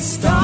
stop.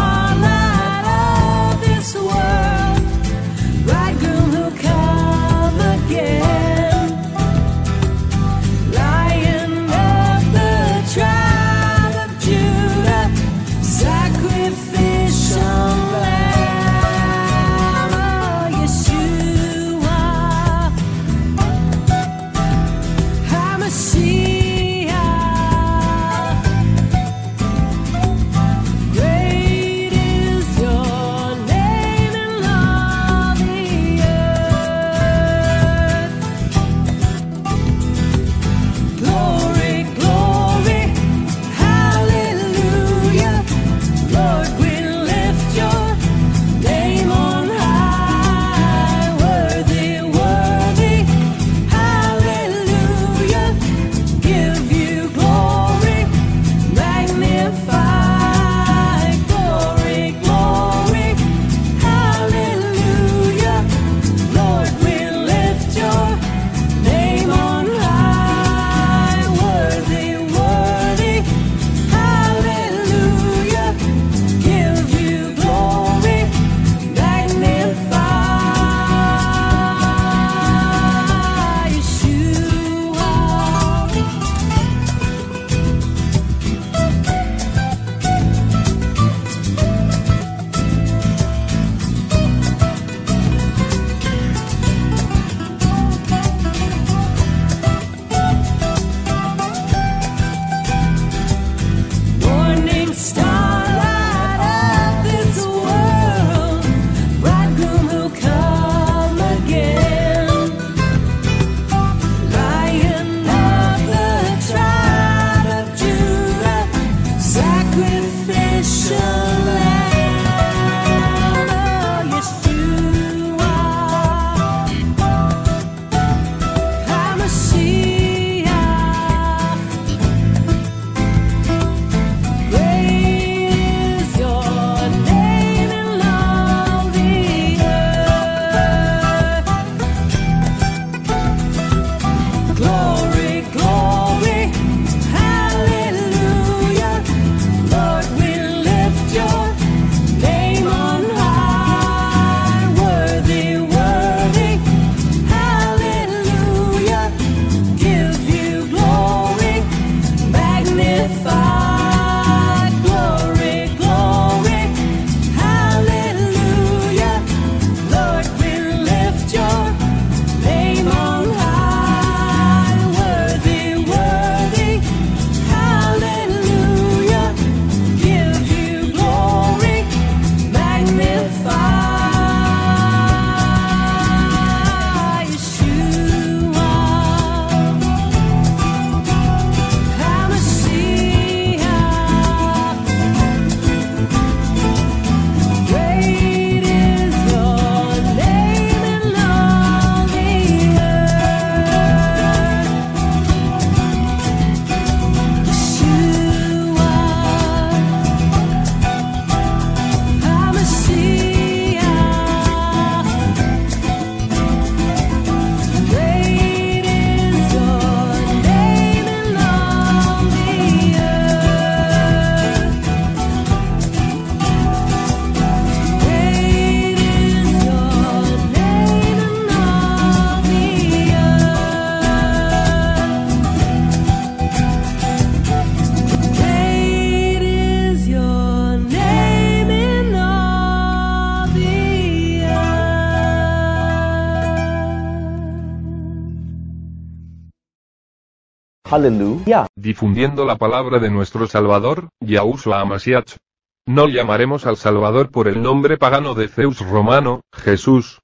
Hallelujah. difundiendo la palabra de nuestro Salvador, Yahushua Amasiach. No llamaremos al Salvador por el nombre pagano de Zeus romano, Jesús.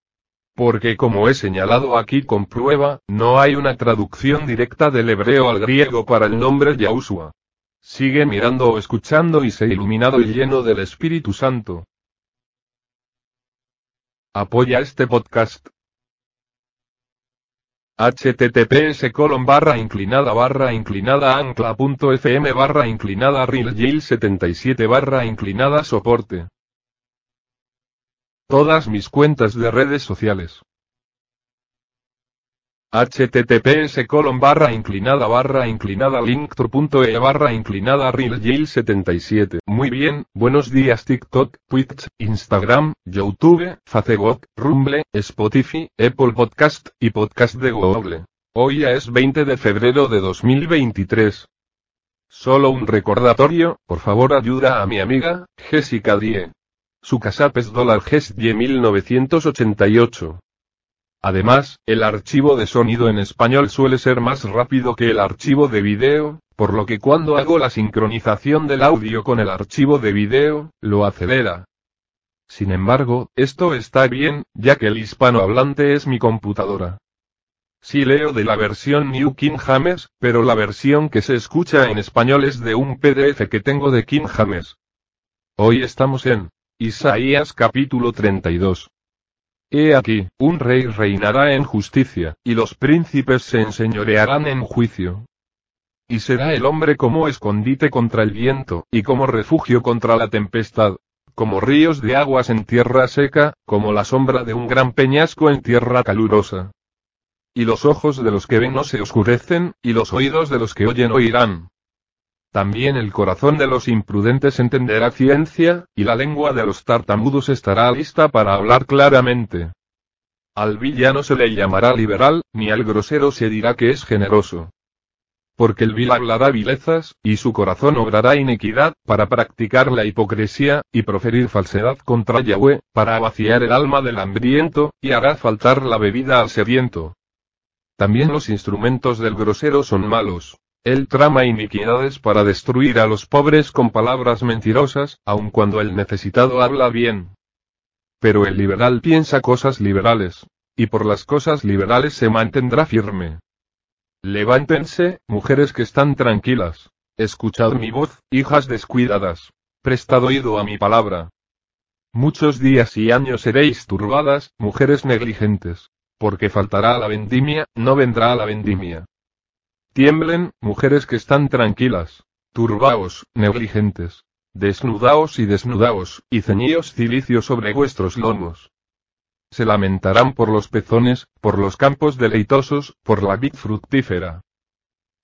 Porque como he señalado aquí con prueba, no hay una traducción directa del hebreo al griego para el nombre Yahushua. Sigue mirando o escuchando y sé iluminado y lleno del Espíritu Santo. Apoya este podcast. Https colon barra inclinada barra inclinada ancla.fm barra inclinada real 77 barra inclinada soporte. Todas mis cuentas de redes sociales. Https colon barra inclinada barra inclinada linktr.e barra inclinada real 77 Muy bien, buenos días TikTok, Twitch, Instagram, YouTube, Facebook, Rumble, Spotify, Apple Podcast y Podcast de Google. Hoy ya es 20 de febrero de 2023. Solo un recordatorio, por favor ayuda a mi amiga, Jessica Die. Su casap es dólar Die 1988. Además, el archivo de sonido en español suele ser más rápido que el archivo de video, por lo que cuando hago la sincronización del audio con el archivo de video, lo acelera. Sin embargo, esto está bien, ya que el hispanohablante es mi computadora. Sí leo de la versión New King James, pero la versión que se escucha en español es de un PDF que tengo de King James. Hoy estamos en Isaías capítulo 32. He aquí, un rey reinará en justicia, y los príncipes se enseñorearán en juicio. Y será el hombre como escondite contra el viento, y como refugio contra la tempestad, como ríos de aguas en tierra seca, como la sombra de un gran peñasco en tierra calurosa. Y los ojos de los que ven no se oscurecen, y los oídos de los que oyen oirán. También el corazón de los imprudentes entenderá ciencia, y la lengua de los tartamudos estará lista para hablar claramente. Al villano se le llamará liberal, ni al grosero se dirá que es generoso. Porque el vil hablará vilezas, y su corazón obrará iniquidad, para practicar la hipocresía, y proferir falsedad contra Yahweh, para vaciar el alma del hambriento, y hará faltar la bebida al sediento. También los instrumentos del grosero son malos. Él trama iniquidades para destruir a los pobres con palabras mentirosas, aun cuando el necesitado habla bien. Pero el liberal piensa cosas liberales. Y por las cosas liberales se mantendrá firme. Levántense, mujeres que están tranquilas. Escuchad mi voz, hijas descuidadas. Prestad oído a mi palabra. Muchos días y años seréis turbadas, mujeres negligentes. Porque faltará la vendimia, no vendrá la vendimia. Tiemblen, mujeres que están tranquilas. Turbaos, negligentes. Desnudaos y desnudaos, y ceñíos cilicio sobre vuestros lomos. Se lamentarán por los pezones, por los campos deleitosos, por la vid fructífera.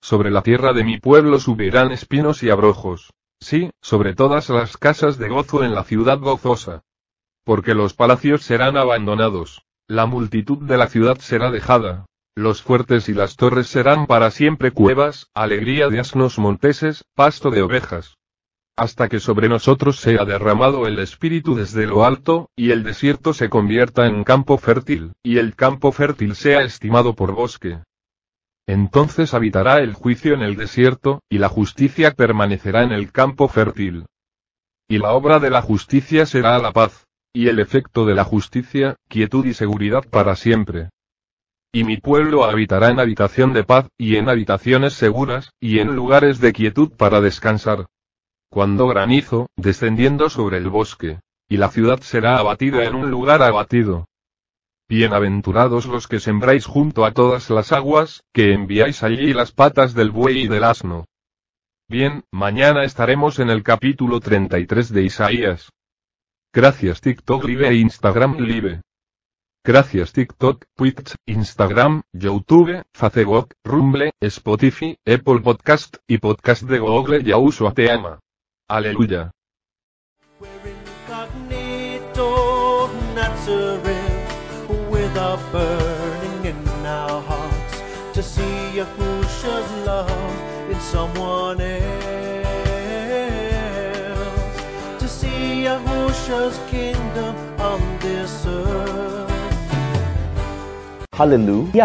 Sobre la tierra de mi pueblo subirán espinos y abrojos. Sí, sobre todas las casas de gozo en la ciudad gozosa. Porque los palacios serán abandonados. La multitud de la ciudad será dejada. Los fuertes y las torres serán para siempre cuevas, alegría de asnos monteses, pasto de ovejas. Hasta que sobre nosotros sea derramado el Espíritu desde lo alto, y el desierto se convierta en campo fértil, y el campo fértil sea estimado por bosque. Entonces habitará el juicio en el desierto, y la justicia permanecerá en el campo fértil. Y la obra de la justicia será la paz. Y el efecto de la justicia, quietud y seguridad para siempre. Y mi pueblo habitará en habitación de paz, y en habitaciones seguras, y en lugares de quietud para descansar. Cuando granizo, descendiendo sobre el bosque. Y la ciudad será abatida en un lugar abatido. Bienaventurados los que sembráis junto a todas las aguas, que enviáis allí las patas del buey y del asno. Bien, mañana estaremos en el capítulo 33 de Isaías. Gracias TikTok Live e Instagram Live. Gracias TikTok, Twitch, Instagram, YouTube, Facebook, Rumble, Spotify, Apple Podcast y Podcast de Google Yahushua te ama. Aleluya. Yahushua's kingdom on this earth. Hallelujah.